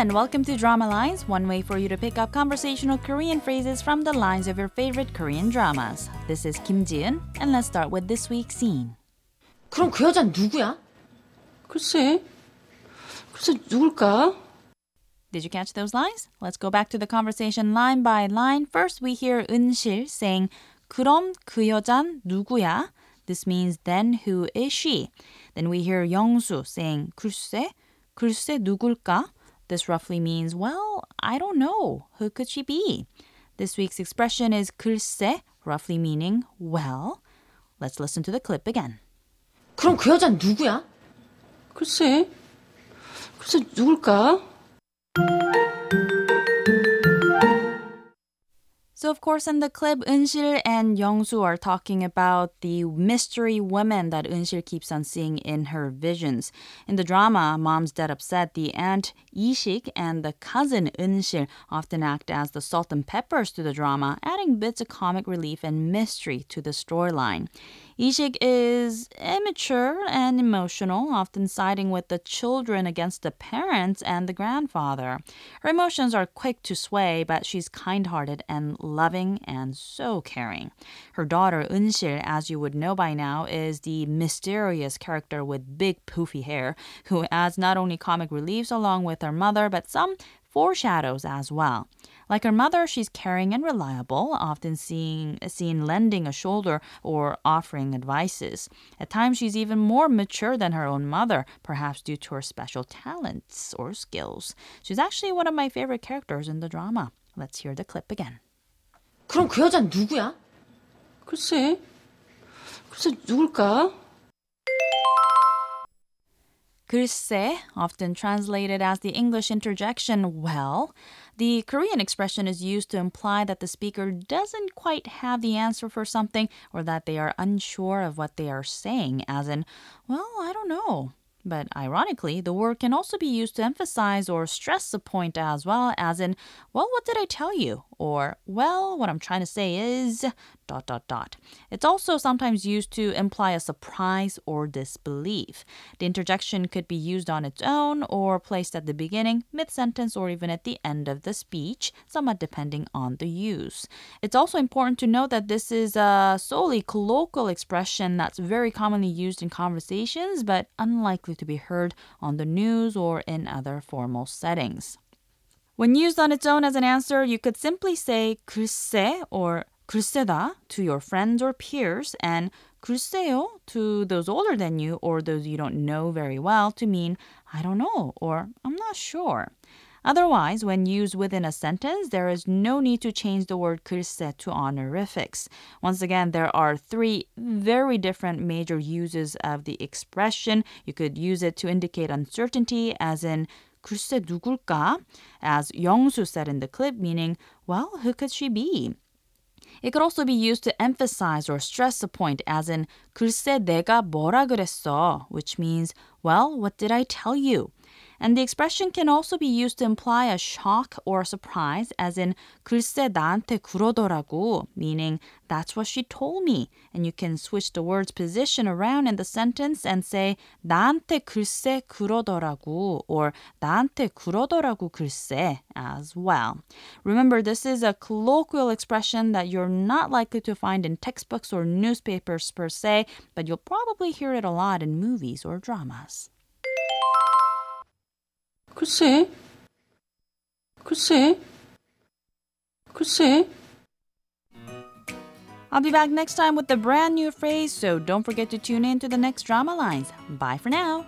and welcome to Drama Lines, one way for you to pick up conversational Korean phrases from the lines of your favorite Korean dramas. This is Kim Ji-eun, and let's start with this week's scene. 그럼 그 여자는 누구야? 글쎄, 글쎄 누굴까? Did you catch those lines? Let's go back to the conversation line by line. First, we hear 은실 saying, 그럼 그 여잔 누구야? This means then who is she? Then we hear 영수 saying, 글쎄, 글쎄 누굴까? This roughly means, well, I don't know. Who could she be? This week's expression is 글쎄, roughly meaning, well. Let's listen to the clip again. 그럼 그 여자는 누구야? 글쎄, 글쎄 누굴까? So, of course, in the clip, Eunsil and Youngsu are talking about the mystery woman that Eunsil keeps on seeing in her visions. In the drama, Mom's Dead Upset, the aunt Ishik and the cousin Eunsil often act as the salt and peppers to the drama, adding bits of comic relief and mystery to the storyline. Ishik is immature and emotional, often siding with the children against the parents and the grandfather. Her emotions are quick to sway, but she's kind hearted and loving and so caring. Her daughter, Eunsil, as you would know by now, is the mysterious character with big poofy hair, who adds not only comic reliefs along with her mother, but some foreshadows as well. Like her mother, she's caring and reliable, often seeing, seen lending a shoulder or offering advices. At times, she's even more mature than her own mother, perhaps due to her special talents or skills. She's actually one of my favorite characters in the drama. Let's hear the clip again. 그럼 그 여자는 누구야? 글쎄, 글쎄 누굴까? 글쎄, often translated as the English interjection, well, the Korean expression is used to imply that the speaker doesn't quite have the answer for something or that they are unsure of what they are saying, as in, well, I don't know. But ironically, the word can also be used to emphasize or stress a point as well, as in, well, what did I tell you? Or, well, what I'm trying to say is, dot, dot, dot. It's also sometimes used to imply a surprise or disbelief. The interjection could be used on its own or placed at the beginning, mid sentence, or even at the end of the speech, somewhat depending on the use. It's also important to note that this is a solely colloquial expression that's very commonly used in conversations, but unlikely to be heard on the news or in other formal settings. When used on its own as an answer, you could simply say 글쎄 or 글쎄다 to your friends or peers and 글쎄요 to those older than you or those you don't know very well to mean I don't know or I'm not sure. Otherwise, when used within a sentence, there is no need to change the word 글쎄 to honorifics. Once again, there are three very different major uses of the expression. You could use it to indicate uncertainty, as in 글쎄 누굴까? As 영수 said in the clip, meaning, well, who could she be? It could also be used to emphasize or stress a point, as in 글쎄 내가 뭐라 그랬어, which means, well, what did I tell you? And the expression can also be used to imply a shock or a surprise, as in 글쎄 나한테 그러더라고, meaning that's what she told me. And you can switch the word's position around in the sentence and say 나한테 글쎄 그러더라고 or 나한테 그러더라고 글쎄 as well. Remember, this is a colloquial expression that you're not likely to find in textbooks or newspapers per se, but you'll probably hear it a lot in movies or dramas. 글쎄, 글쎄, 글쎄. I'll be back next time with a brand new phrase, so don't forget to tune in to the next drama lines. Bye for now.